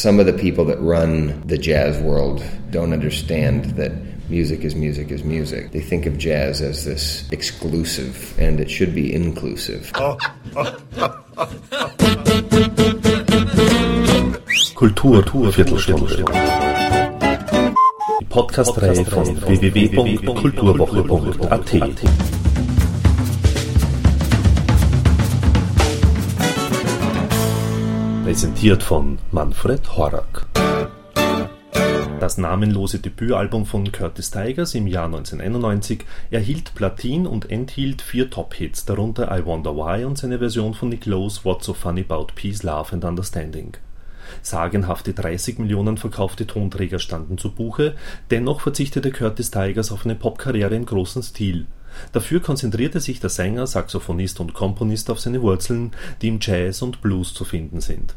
some of the people that run the jazz world don't understand that music is music is music. They think of jazz as this exclusive, and it should be inclusive. Kultur, Viertelstunde. Die Podcast-Reihe von www.kulturwoche.at. Präsentiert von Manfred Horak. Das namenlose Debütalbum von Curtis Tigers im Jahr 1991 erhielt Platin und enthielt vier Top-Hits, darunter I Wonder Why und seine Version von Nick Lowe's What's So Funny About Peace, Love and Understanding. Sagenhafte 30 Millionen verkaufte Tonträger standen zu Buche, dennoch verzichtete Curtis Tigers auf eine Popkarriere im großen Stil. Dafür konzentrierte sich der Sänger, Saxophonist und Komponist auf seine Wurzeln, die im Jazz und Blues zu finden sind.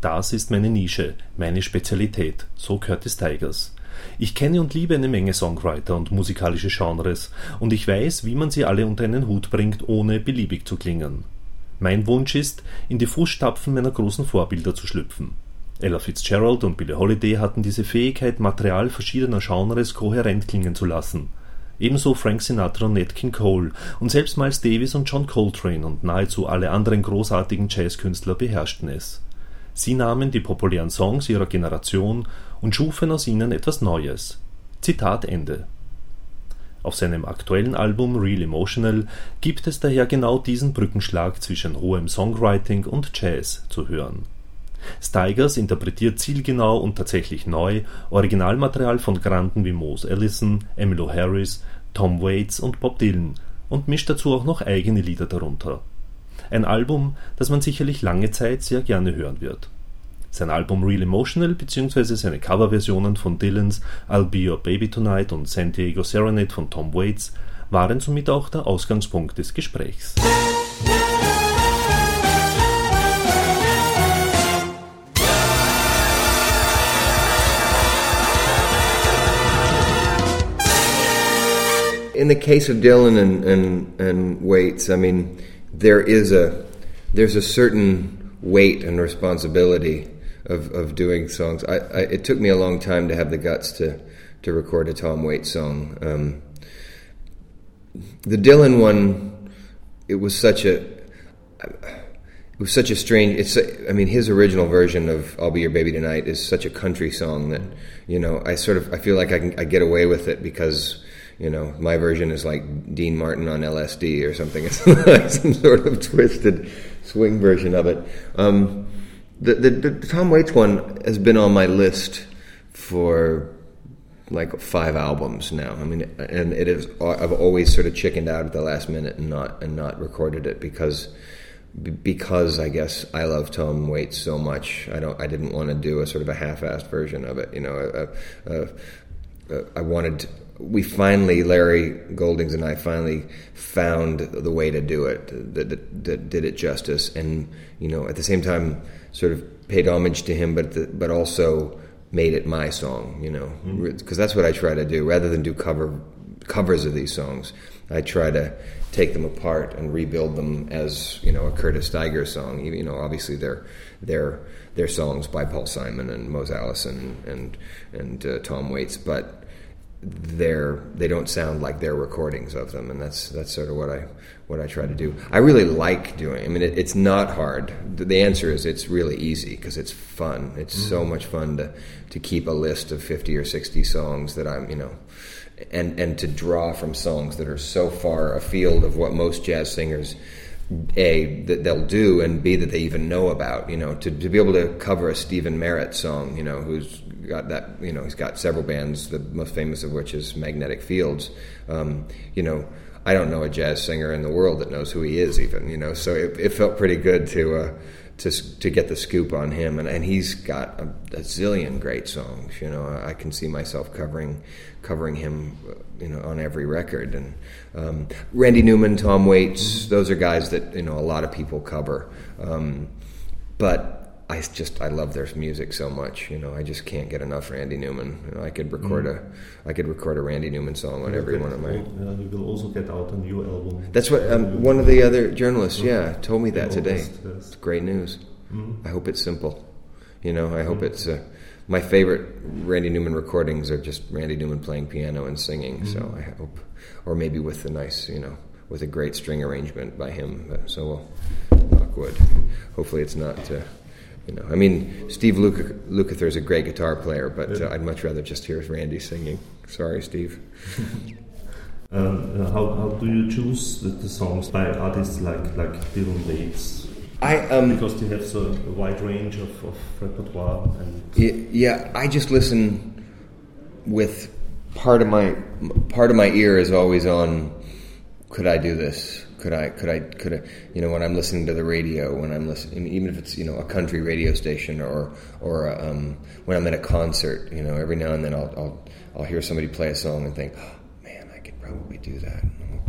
Das ist meine Nische, meine Spezialität, so Curtis Tigers. Ich kenne und liebe eine Menge Songwriter und musikalische Genres, und ich weiß, wie man sie alle unter einen Hut bringt, ohne beliebig zu klingen. Mein Wunsch ist, in die Fußstapfen meiner großen Vorbilder zu schlüpfen. Ella Fitzgerald und Billie Holiday hatten diese Fähigkeit, Material verschiedener Genres kohärent klingen zu lassen. Ebenso Frank Sinatra und Nat King Cole und selbst Miles Davis und John Coltrane und nahezu alle anderen großartigen Jazzkünstler beherrschten es. Sie nahmen die populären Songs ihrer Generation und schufen aus ihnen etwas Neues. Zitat Ende. Auf seinem aktuellen Album Real Emotional gibt es daher genau diesen Brückenschlag zwischen rohem Songwriting und Jazz zu hören. Stigers interpretiert zielgenau und tatsächlich neu Originalmaterial von Granden wie Mose Allison, Emmylou Harris, Tom Waits und Bob Dylan und mischt dazu auch noch eigene Lieder darunter. Ein Album, das man sicherlich lange Zeit sehr gerne hören wird. Sein Album Real Emotional bzw. seine Coverversionen von Dylans I'll Be Your Baby Tonight und San Diego Serenade von Tom Waits waren somit auch der Ausgangspunkt des Gesprächs. In the case of Dylan and, and, and Waits, I mean, there is a there's a certain weight and responsibility of, of doing songs. I, I, it took me a long time to have the guts to to record a Tom Waits song. Um, the Dylan one, it was such a it was such a strange. It's I mean his original version of "I'll Be Your Baby Tonight" is such a country song that you know I sort of I feel like I can I get away with it because you know, my version is like Dean Martin on LSD or something. It's some sort of twisted swing version of it. Um, the, the, the, Tom Waits one has been on my list for like five albums now. I mean, and it is. I've always sort of chickened out at the last minute and not and not recorded it because because I guess I love Tom Waits so much. I don't. I didn't want to do a sort of a half-assed version of it. You know, uh, uh, I wanted we finally, Larry Goldings and I finally found the way to do it that, that, that, did it justice, and you know, at the same time, sort of paid homage to him, but the, but also made it my song. You know, because mm-hmm. that's what I try to do. Rather than do cover covers of these songs, I try to take them apart and rebuild them as you know a Curtis Stigers song. You know, obviously they're they're they're songs by Paul Simon and Mose Allison and and uh, Tom Waits, but they don't sound like their recordings of them, and that's that's sort of what I what I try to do. I really like doing. I mean, it, it's not hard. The answer is it's really easy because it's fun. It's mm-hmm. so much fun to to keep a list of fifty or sixty songs that I'm you know. And and to draw from songs that are so far afield of what most jazz singers a that they'll do and b that they even know about you know to, to be able to cover a Stephin Merritt song you know who's got that you know he's got several bands the most famous of which is Magnetic Fields. Um, you know I don't know a jazz singer in the world that knows who he is even you know so it, it felt pretty good to uh, to to get the scoop on him. And, and he's got a, a zillion great songs you know. I, can see myself covering covering him you know on every record. And um, Randy Newman, Tom Waits, those are guys that you know a lot of people cover. Um, but I just I love their music so much. You know, I just can't get enough Randy Newman. You know, I could record mm-hmm. a I could record a Randy Newman song on every one of my. Yeah, you will also get out a new album. That's what um, one of the other journalists, yeah, told me that today. It's great news. Mm-hmm. I hope it's simple. You know, I hope it's. Uh, my favorite Randy Newman recordings are just Randy Newman playing piano and singing. Mm-hmm. So I hope, or maybe with a nice, you know, with a great string arrangement by him. So we'll knock wood. Hopefully, it's not. Uh, you know, I mean, Steve Lukather is a great guitar player, but uh, I'd much rather just hear Randy singing. Sorry, Steve. um, uh, how, how do you choose the, the, songs by artists like like Dylan Waits? I um, because they have so a wide range of, of repertoire and yeah, I just listen with part of my part of my ear is always on. Could I do this? Could I? Could I? Could I? You know, when I'm listening to the radio, when I'm listening, even if it's you know a country radio station or or um, when I'm at a concert, you know, every now and then I'll I'll I'll hear somebody play a song and think, oh, man, I could probably do that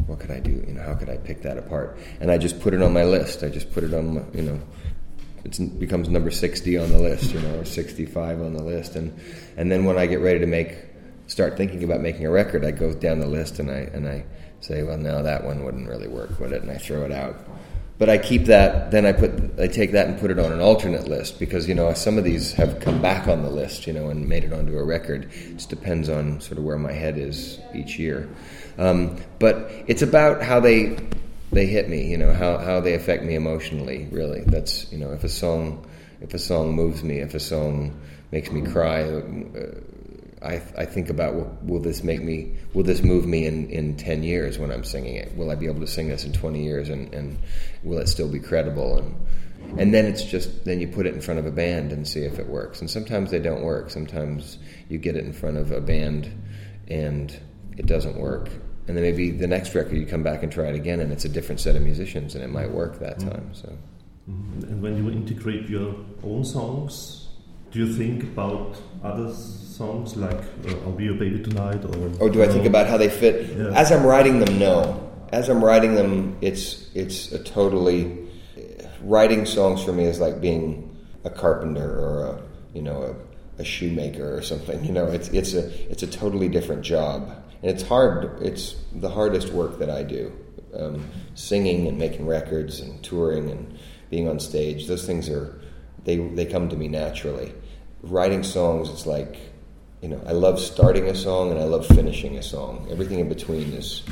what could I do? You know, how could I pick that apart? And I just put it on my list. I just put it on, my, you know, it becomes number 60 on the list, you know, or 65 on the list. And, and then when I get ready to make, start thinking about making a record, I go down the list and I, and I say, well, no, that one wouldn't really work, would it? And I throw it out. But I keep that, then I put, I take that and put it on an alternate list because, you know, some of these have come back on the list, you know, and made it onto a record. It just depends on sort of where my head is each year. Um, but it's about how they they hit me, you know, how, how they affect me emotionally. Really, that's you know, if a song if a song moves me, if a song makes me cry. Uh, I, I think about will, will, this make me will this move me in, in 10 years when I'm singing it will I be able to sing this in 20 years and, and will it still be credible and and then it's just then you put it in front of a band and see if it works and sometimes they don't work sometimes you get it in front of a band and it doesn't work and then maybe the next record you come back and try it again, and it's a different set of musicians, and it might work that mm-hmm. time. So. Mm-hmm. And when you integrate your own songs, do you think about other songs like uh, "I'll Be Your Baby Tonight" or? Or do I think about how they fit? Yeah. As I'm writing them, no. As I'm writing them, it's it's a totally writing songs for me is like being a carpenter or a you know a, a shoemaker or something. You know, it's it's a it's a totally different job and it's hard. It's the hardest work that I do. Um, singing and making records and touring and being on stage. Those things are they they come to me naturally. Writing songs, it's like you know, I love starting a song and I love finishing a song. Everything in between is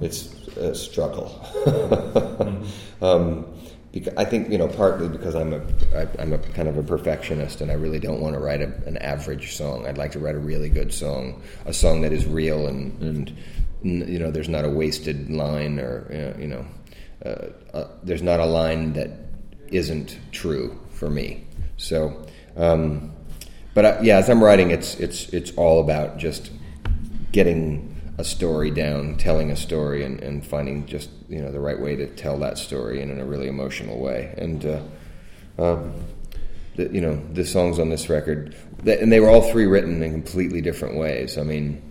it's a struggle. mm-hmm. um, because I think you know partly because I'm a I, I'm a kind of a perfectionist and I really don't want to write a, an average song. I'd like to write a really good song, a song that is real and and you know there's not a wasted line or you know uh, uh, there's not a line that isn't true for me. So, um, but I, yeah, as I'm writing, it's it's it's all about just getting a story down, telling a story, and, and finding just you know the right way to tell that story and in a really emotional way. And uh, um, the, you know the songs on this record, and they were all three written in completely different ways. I mean,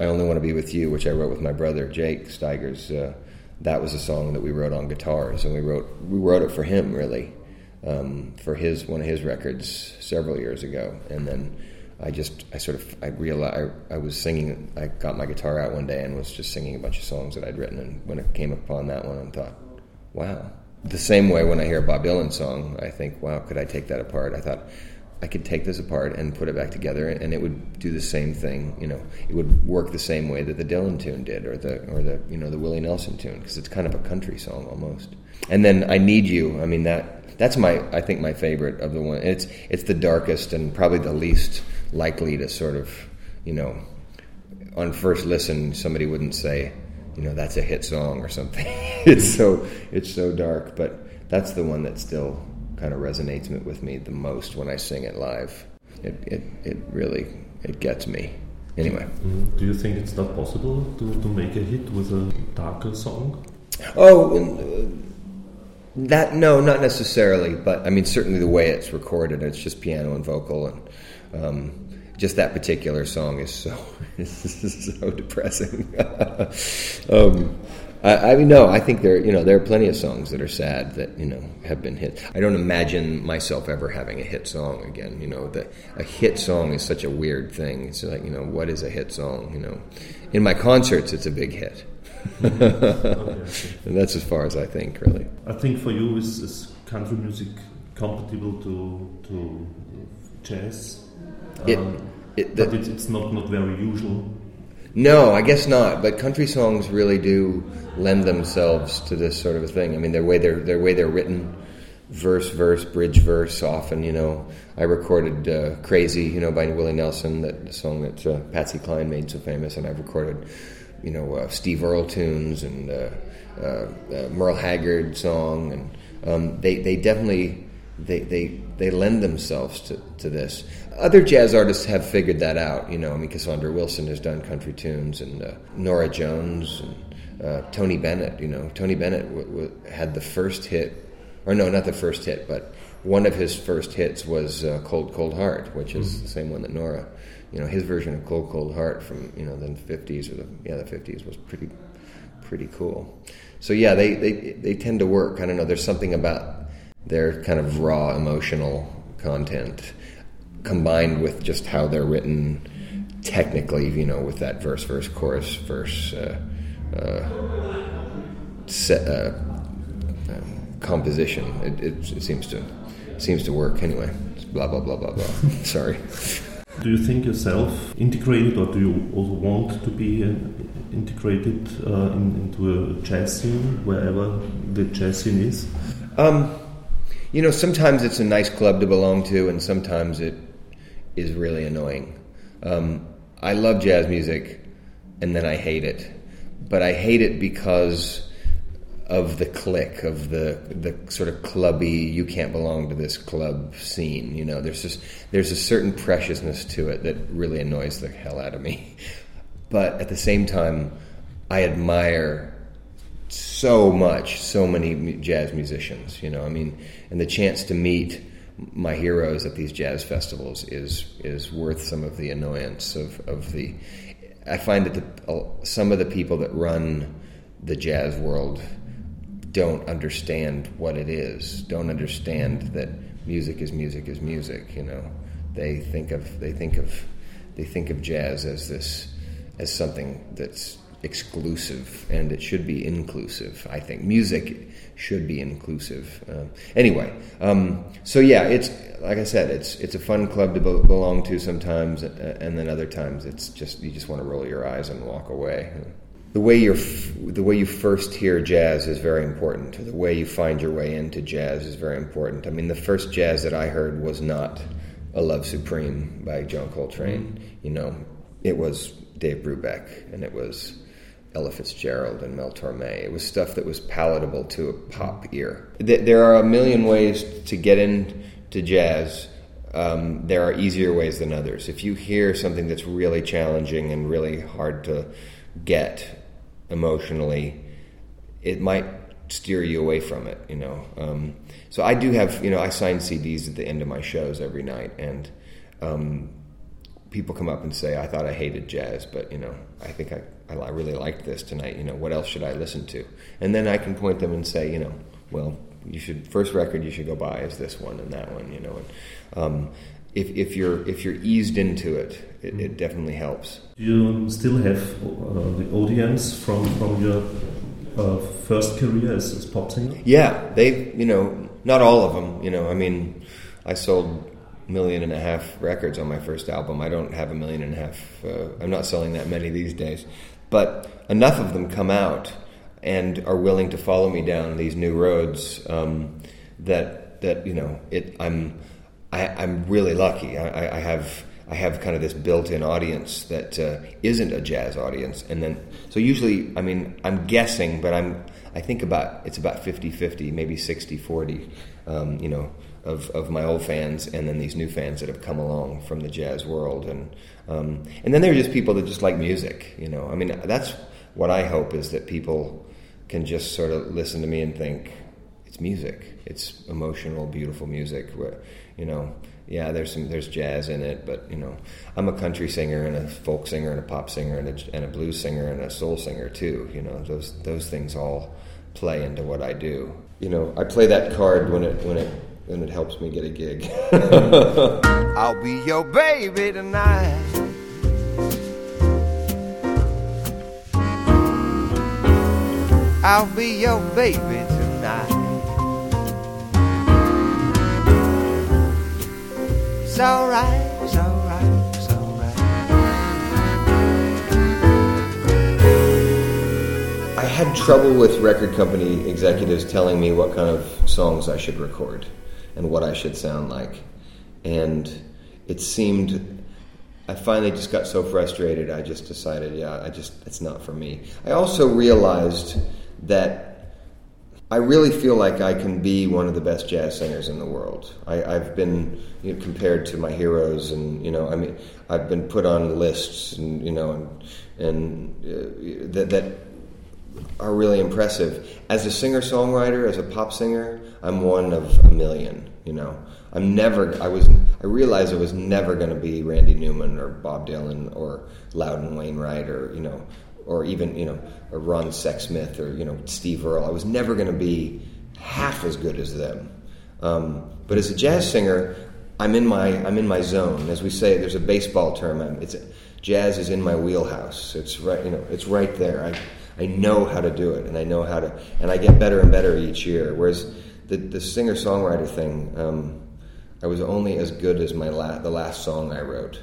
I only want to be with you, which I wrote with my brother Jake Stigers. Uh, that was a song that we wrote on guitars, and we wrote we wrote it for him really, um, for his one of his records several years ago, and then I just I sort of I realized I, I, was singing. I got my guitar out one day and was just singing a bunch of songs that I'd written. And when it came upon that one, I thought, wow. The same way when I hear a Bob Dylan song, I think, wow, could I take that apart? I thought I could take this apart and put it back together, and it would do the same thing. You know, it would work the same way that the Dylan tune did, or the or the you know the Willie Nelson tune, because it's kind of a country song almost. And then I Need You. I mean that that's my I think my favorite of the one. It's it's the darkest and probably the least likely to sort of, you know, on first listen, somebody wouldn't say, you know, that's a hit song or something. it's so it's so dark, but that's the one that still kind of resonates with me the most when I sing it live. It it, it really it gets me. Anyway, mm-hmm. do you think it's not possible to, to make a hit with a darker song? Oh, uh, that no, not necessarily, but I mean certainly the way it's recorded, it's just piano and vocal and um, just that particular song is so is so depressing. um, I, mean, no, I think there you know there are plenty of songs that are sad that you know have been hit. I don't imagine myself ever having a hit song again. You know, the, a hit song is such a weird thing. It's like you know, what is a hit song? You know, in my concerts, it's a big hit. and that's as far as I think, really. I think for you, is, is country music compatible to to jazz. It, Um, it, the, but it's, it's not not very usual. No, I guess not. But country songs really do lend themselves to this sort of a thing. I mean, their way they're their way they're written, verse, verse, bridge, verse. Often, you know, I recorded uh, "Crazy," you know, by Willie Nelson, that song that uh, Patsy Cline made so famous, and I've recorded, you know, uh, Steve Earle tunes and uh, uh, uh, Merle Haggard song, and um, they they definitely they they they lend themselves to, to this. Other jazz artists have figured that out. You know, I mean, Cassandra Wilson has done country tunes, and uh, Norah Jones and uh, Tony Bennett. You know, Tony Bennett w- w- had the first hit, or no, not the first hit, but one of his first hits was uh, "Cold Cold Heart," which is the same one that Norah. You know, his version of "Cold Cold Heart" from you know the fifties or the yeah the fifties was pretty pretty cool. So yeah, they, they they tend to work. I don't know. There's something about their kind of raw emotional content combined with just how they're written technically. You know, with that verse, verse, chorus, verse, uh, uh, set, uh, um, composition. It, it, it seems to seems to work anyway. Blah blah blah blah blah. Sorry. Do you think yourself integrated, or do you also want to be uh, integrated uh, in, into a jazz scene wherever the jazz scene is? Um, you know, sometimes it's a nice club to belong to, and sometimes it is really annoying. Um, I love jazz music, and then I hate it, but I hate it because of the clique of the the sort of clubby you can't belong to this club scene you know? There's just there's a certain preciousness to it that really annoys the hell out of me. But at the same time I admire so much so many jazz musicians you know? I mean and the chance to meet my heroes at these jazz festivals is is worth some of the annoyance of, of the I find that the, uh, some of the people that run the jazz world don't understand what it is, don't understand that music is music is music. You know, they think of they think of they think of jazz as this as something that's exclusive, and it should be inclusive. I think music should be inclusive. Uh, anyway, um, so yeah, it's like I said, it's it's a fun club to be- belong to sometimes, uh, and then other times it's just you just want to roll your eyes and walk away the way you the way you first hear jazz is very important. The way you find your way into jazz is very important. I mean, the first jazz that I heard was not "A Love Supreme" by John Coltrane. You know, it was Dave Brubeck, and it was Ella Fitzgerald and Mel Torme. It was stuff that was palatable to a pop ear. Th- There are a million ways to get into jazz. Um, there are easier ways than others. If you hear something that's really challenging and really hard to get emotionally, it might steer you away from it. You know, um, so I do have you know I sign CDs at the end of my shows every night, and um, people come up and say, "I thought I hated jazz, but you know, I think I, I really liked this tonight. You know, what else should I listen to?" And then I can point them and say, you know, well, you should first record you should go buy is this one and that one. You know, and um, if if you're if you're eased into it, it, it definitely helps. Do you still have uh, the audience from from your uh, first career as, as pop singer? Yeah, they, you know, not all of them. You know, I mean, I sold a million and a half records on my first album. I don't have a million and a half. Uh, I'm not selling that many these days, but enough of them come out and are willing to follow me down these new roads um, that that you know it. I'm I, I'm really lucky. I, I- have. I have kind of this built-in audience that uh, isn't a jazz audience, and then so usually, I mean, I'm guessing, but I'm I think about it's about 50-50, maybe 60-40, um, you know, of, of my old fans and then these new fans that have come along from the jazz world, and um, and then there are just people that just like music, you know. I mean, that's what I hope is that people can just sort of listen to me and think it's music. It's emotional, beautiful music. Where, you know, yeah, there's some there's jazz in it, but you know, I'm a country singer and a folk singer and a pop singer and a, and a blues singer and a soul singer too. You know, those those things all play into what I do. You know, I play that card when it when it when it helps me get a gig. I'll be your baby tonight. I'll be your baby tonight. It's alright, it's alright, it's alright. I had trouble with record company executives telling me what kind of songs I should record and what I should sound like. And it seemed, I finally just got so frustrated, I just decided, yeah, I just, it's not for me. I also realized that I really feel like I can be one of the best jazz singers in the world. I, have been you know, compared to my heroes, and you know, I mean, I've been put on lists, and you know, and, and uh, that that are really impressive. As a singer songwriter, as a pop singer, I'm one of a million. You know, I'm never. I was. I realized I was never going to be Randy Newman or Bob Dylan or Loudon Wainwright or you know or even you know a Ron Sexsmith or you know Steve Earle. I was never going to be half as good as them. Um, but as a jazz singer, I'm in my I'm in my zone. As we say, there's a baseball term. I'm, it's jazz is in my wheelhouse. It's right you know it's right there. I I know how to do it, and I know how to, and I get better and better each year. Whereas the the singer songwriter thing, um, I was only as good as my la- the last song I wrote,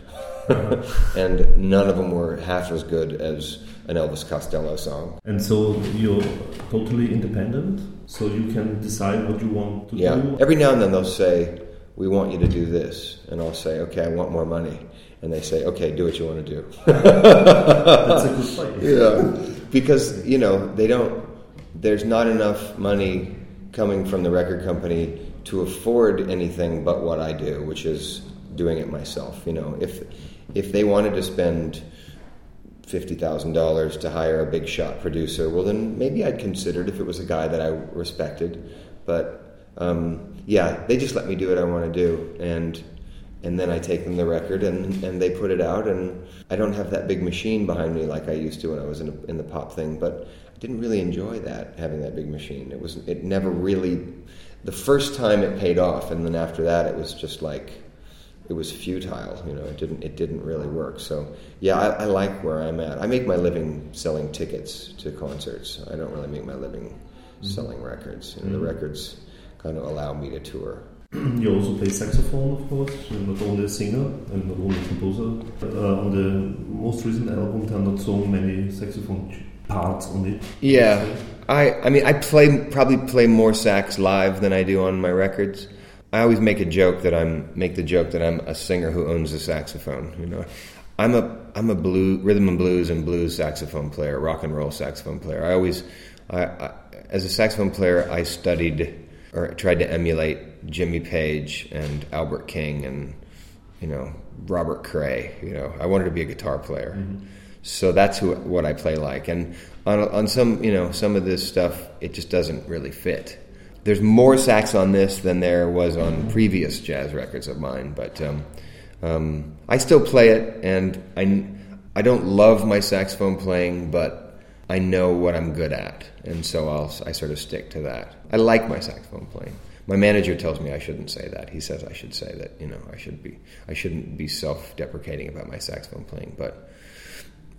and none of them were half as good as an Elvis Costello song. And so you're totally independent, so you can decide what you want to yeah. do. Every now and then they'll say, "We want you to do this," and I'll say, "Okay, I want more money." And they say, "Okay, do what you want to do." That's a good fight. yeah, because you know they don't. There's not enough money coming from the record company to afford anything but what I do, which is doing it myself. You know, if if they wanted to spend $50,000 to hire a big shot producer, well, then maybe I'd consider it if it was a guy that I respected. But um, yeah, they just let me do what I want to do. And and then I take them the record and, and they put it out. And I don't have that big machine behind me like I used to when I was in, a, in the pop thing. But I didn't really enjoy that, having that big machine. It, was, it never really, the first time it paid off. And then after that, it was just like, it was futile. You know, it didn't it didn't really work. So yeah, I, I, like where I'm at. I make my living selling tickets to concerts. I don't really make my living mm-hmm. selling records. You know, mm-hmm. the records kind of allow me to tour. You also play saxophone, of course. You're not only a singer and not only a composer. Uh, on the most recent album, there are not so many saxophone parts on it. Yeah, I I mean I play probably play more sax live than I do on my records. I always make a joke that I'm make the joke that I'm a singer who owns a saxophone. You know, I'm a I'm a blue rhythm and blues and blues saxophone player, rock and roll saxophone player. I always, I, I, as a saxophone player, I studied or tried to emulate Jimmy Page and Albert King and you know Robert Cray. You know, I wanted to be a guitar player. Mm-hmm. So that's who, what I play like, and on, on some, you know, some of this stuff, it just doesn't really fit there's more sax on this than there was on previous jazz records of mine, but um, um, I still play it, and I, I don't love my saxophone playing, but I know what I'm good at, and so I'll, I sort of stick to that. I like my saxophone playing. My manager tells me I shouldn't say that. He says I should say that. You know, I should be. I shouldn't be self-deprecating about my saxophone playing, but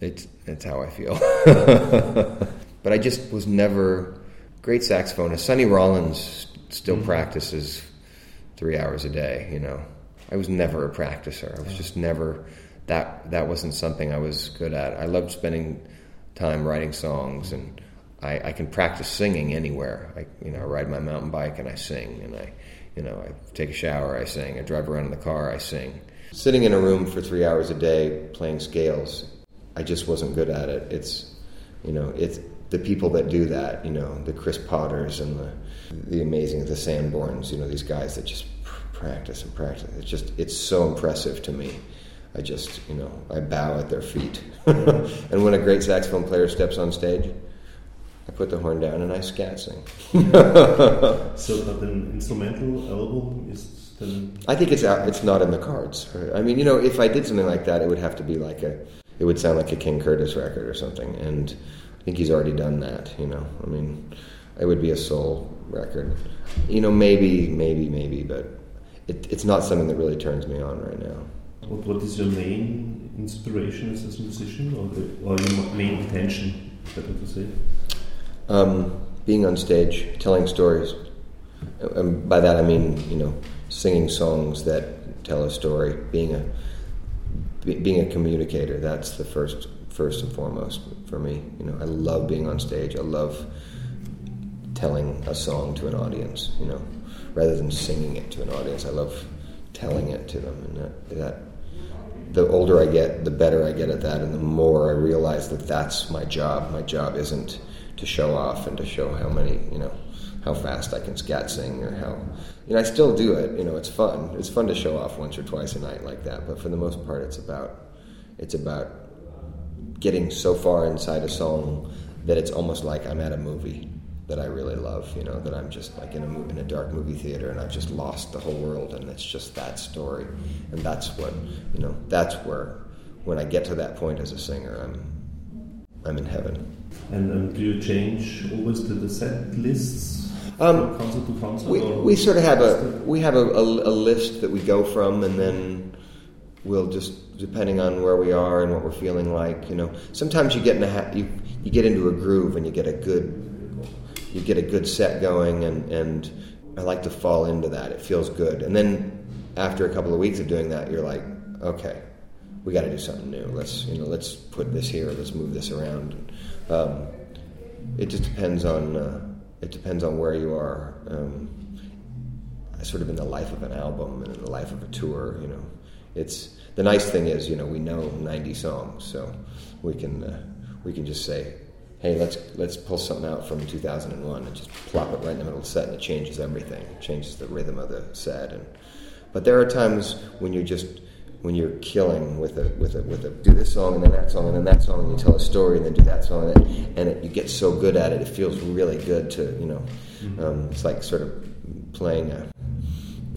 it's it's how I feel. but I just was never great saxophonist. Sonny Rollins still mm-hmm. practices three hours a day. You know, I was never a practicer. I was just never that. That wasn't something I was good at. I loved spending time writing songs, and I, I can practice singing anywhere. I you know I ride my mountain bike and I sing, and I you know I take a shower, I sing. I drive around in the car, I sing. Sitting in a room for three hours a day playing scales, I just wasn't good at it. It's you know it's the people that do that, you know, the Chris Potters and the the amazing the Sanborns, you know, these guys that just practice and practice. It's just it's so impressive to me. I just, you know, I bow at their feet. and when a great saxophone player steps on stage, I put the horn down and I scat sing. so, but an instrumental album is then. I think it's out. It's not in the cards. I mean, you know, if I did something like that, it would have to be like a. It would sound like a King Curtis record or something, and I think he's already done that. You know, I mean, it would be a soul record. You know, maybe, maybe, maybe, but it, it's not something that really turns me on right now. What, what is your main inspiration as a musician, or, the, or your main intention, better to say? Um, being on stage, telling stories. And by that I mean, you know, singing songs that tell a story, being a be, being a communicator. That's the first first and foremost for me. You know, I love being on stage. I love telling a song to an audience. You know, rather than singing it to an audience, I love telling it to them, and that, that the older I get, the better I get at that, and the more I realize that that's my job. My job isn't to show off and to show how many, you know, how fast I can scat sing or how, know, I still do it. You know, it's fun. It's fun to show off once or twice a night like that. But for the most part, it's about, it's about getting so far inside a song that it's almost like I'm at a movie that I really love. You know, that I'm just like in a in a dark movie theater and I've just lost the whole world and it's just that story. And that's what, you know, that's where when I get to that point as a singer, I'm, I'm in heaven. And, and do you change always the, the set lists Um, to? We, we sort of have a we have a, a, a list that we go from, and then we'll just depending on where we are and what we're feeling like. You know, sometimes you get in a ha- you you get into a groove and you get a good you get a good set going, and and I like to fall into that. It feels good, and then after a couple of weeks of doing that, you're like, okay, we got to do something new. Let's you know let's put this here. Let's move this around. Um, it just depends on uh, it depends on where you are. Um, sort of in the life of an album and in the life of a tour. You know, it's the nice thing is you know we know 90 songs, so we can uh, we can just say, hey, let's let's pull something out from 2001 and just plop it right in the middle of the set, and it changes everything. It changes the rhythm of the set. And but there are times when you're just when you're killing with a with a with a do this song and then that song and then that song and you tell a story and then do that song and, then, and it, you get so good at it it feels really good to you know um, it's like sort of playing a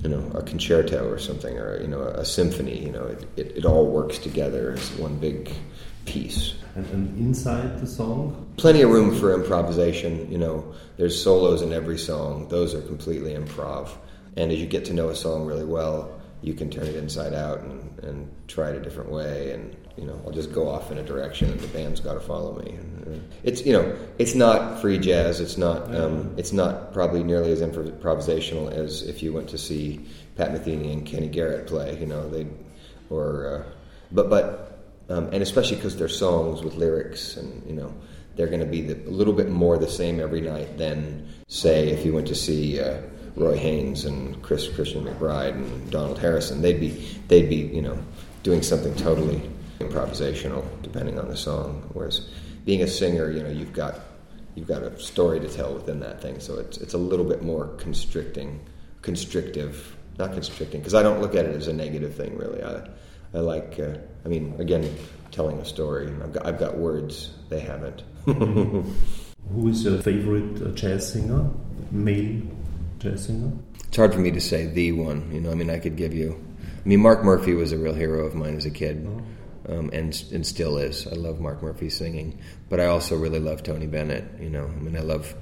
you know a concerto or something or you know a, symphony you know it, it, it all works together as one big piece and, and inside the song? plenty of room for improvisation. You know, there's solos in every song; those are completely improv. And as you get to know a song really well, you can turn it inside out and, and try it a different way. And you know, I'll just go off in a direction, and the band's got to follow me. And, it's you know, it's not free jazz. It's not um, it's not probably nearly as improvisational as if you went to see Pat Metheny and Kenny Garrett play. You know, they or uh, but but um, and especially because they're songs with lyrics, and you know they're going to be the, a little bit more the same every night than say if you went to see uh, Roy Haynes and Chris Christian McBride and Donald Harrison. They'd be they'd be you know doing something totally improvisational depending on the song. Whereas being a singer, you know, you've got you've got a story to tell within that thing, so it's it's a little bit more constricting, constrictive, not constricting because I don't look at it as a negative thing really. I I like, uh, I mean, again, telling a story. I've got, I've got words, they haven't. Who is your favorite jazz singer? Male It's hard for me to say the one, you know, I mean, I could give you. I mean, Mark Murphy was a real hero of mine as a kid. Um, and and still is. I love Mark Murphy singing, but I also really love Tony Bennett. You know, I mean, I love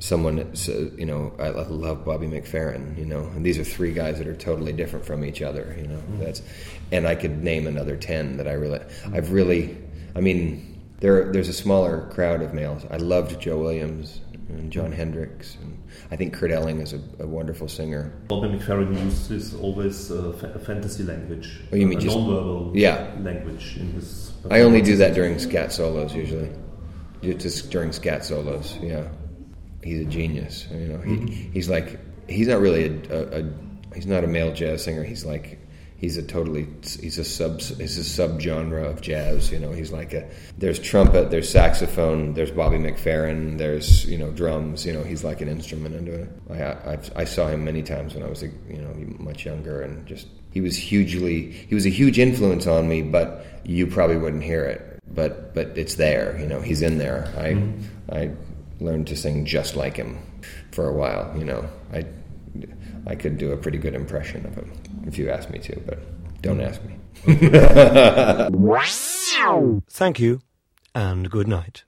someone. You know, I love Bobby McFerrin. You know, and these are three guys that are totally different from each other. You know, that's, and I could name another ten that I really, I've really, I mean, there there's a smaller crowd of males. I loved Joe Williams and Jon Hendricks, and I think Kurt Elling is a, a wonderful singer. Bobby McFerrin uses always uh, fa- fantasy language. Oh, you mean a just- non-verbal Yeah. language in his. I only do that during scat solos usually. Just during scat solos, yeah. He's a genius. You know, he, he's like he's not really a, a, a he's not a male jazz singer. He's like he's a totally he's a sub he's a subgenre of jazz. You know, he's like a there's trumpet, there's saxophone, there's Bobby McFerrin, there's you know drums. You know, he's like an instrument into it. I I've, I saw him many times when I was a, you know much younger and just he was hugely he was a huge influence on me, but you probably wouldn't hear it. But but it's there. You know, he's in there. I mm-hmm. I learned to sing just like him for a while. You know, I I could do a pretty good impression of him if you ask me to, but don't ask me. Thank you and good night.